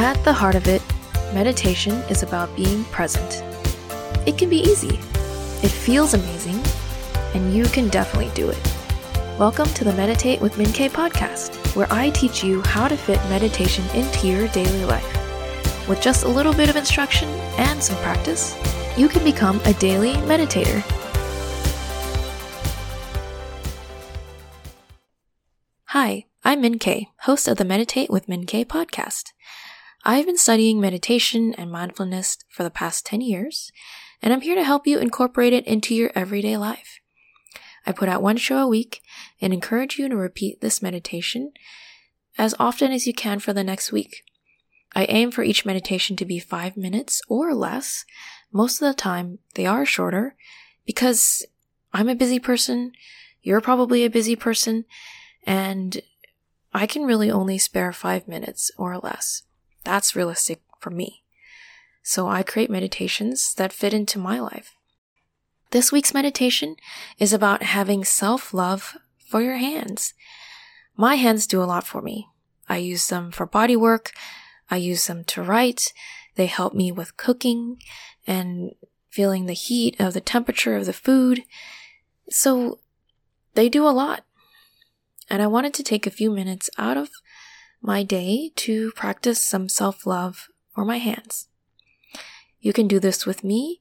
At the heart of it, meditation is about being present. It can be easy, it feels amazing, and you can definitely do it. Welcome to the Meditate with Min K podcast, where I teach you how to fit meditation into your daily life. With just a little bit of instruction and some practice, you can become a daily meditator. Hi, I'm Min K, host of the Meditate with Min K podcast. I've been studying meditation and mindfulness for the past 10 years, and I'm here to help you incorporate it into your everyday life. I put out one show a week and encourage you to repeat this meditation as often as you can for the next week. I aim for each meditation to be five minutes or less. Most of the time, they are shorter because I'm a busy person. You're probably a busy person and I can really only spare five minutes or less. That's realistic for me. So I create meditations that fit into my life. This week's meditation is about having self love for your hands. My hands do a lot for me. I use them for body work. I use them to write. They help me with cooking and feeling the heat of the temperature of the food. So they do a lot and I wanted to take a few minutes out of my day to practice some self love for my hands. You can do this with me,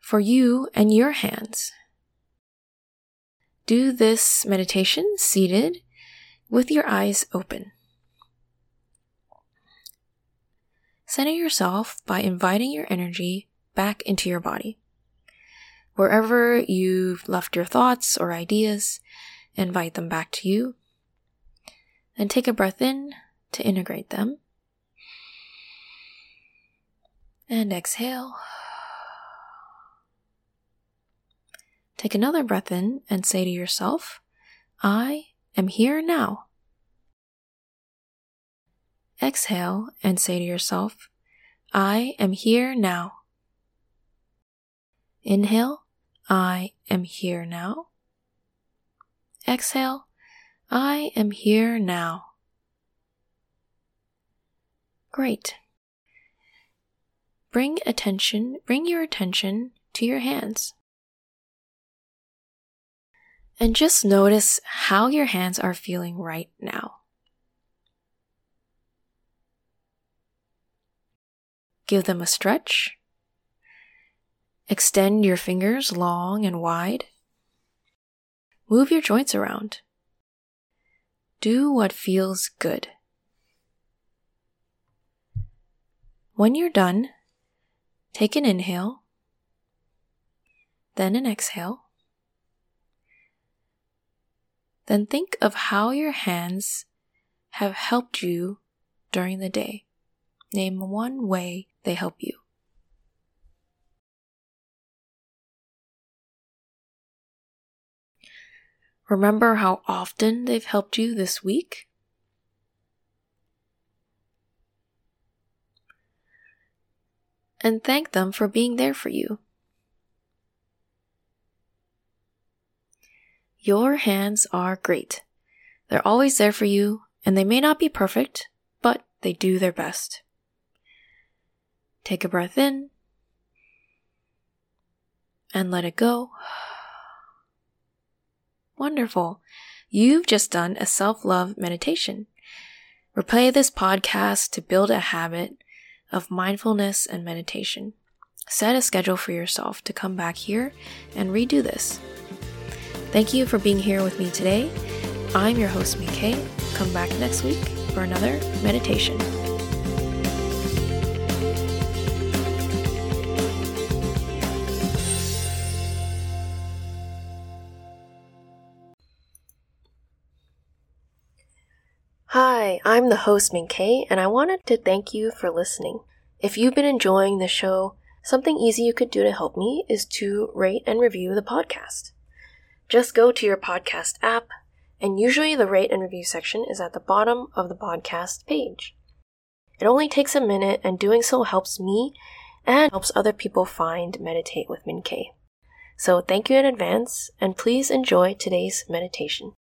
for you and your hands. Do this meditation seated with your eyes open. Center yourself by inviting your energy back into your body. Wherever you've left your thoughts or ideas, invite them back to you and take a breath in to integrate them. And exhale. Take another breath in and say to yourself, I am here now. Exhale and say to yourself, I am here now. Inhale, I am here now. Exhale, I am here now. Great. Bring attention, bring your attention to your hands. And just notice how your hands are feeling right now. Give them a stretch. Extend your fingers long and wide. Move your joints around. Do what feels good. When you're done, take an inhale, then an exhale. Then think of how your hands have helped you during the day. Name one way they help you. Remember how often they've helped you this week? And thank them for being there for you. Your hands are great. They're always there for you, and they may not be perfect, but they do their best. Take a breath in and let it go. Wonderful. You've just done a self love meditation. Replay this podcast to build a habit of mindfulness and meditation. Set a schedule for yourself to come back here and redo this. Thank you for being here with me today. I'm your host, Mike. Come back next week for another meditation. Hi, I'm the host Min K, and I wanted to thank you for listening. If you've been enjoying the show, something easy you could do to help me is to rate and review the podcast. Just go to your podcast app, and usually the rate and review section is at the bottom of the podcast page. It only takes a minute, and doing so helps me and helps other people find Meditate with Min K. So thank you in advance, and please enjoy today's meditation.